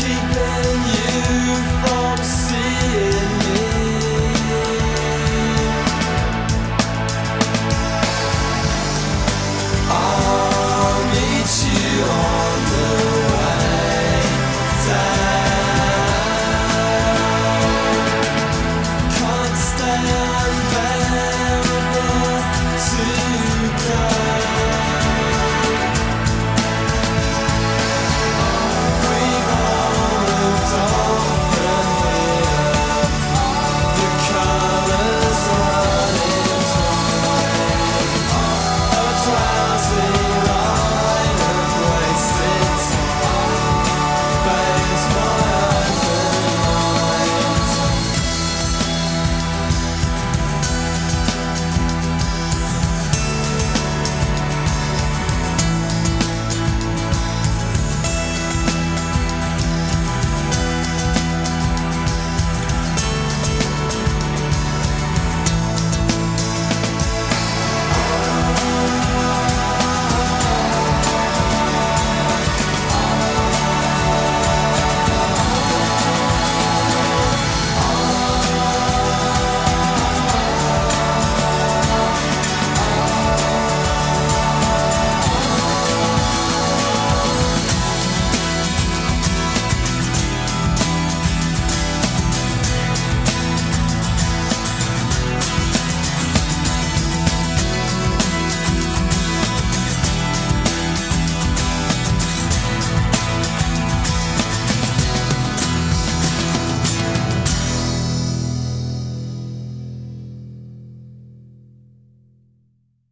keeping you from seeing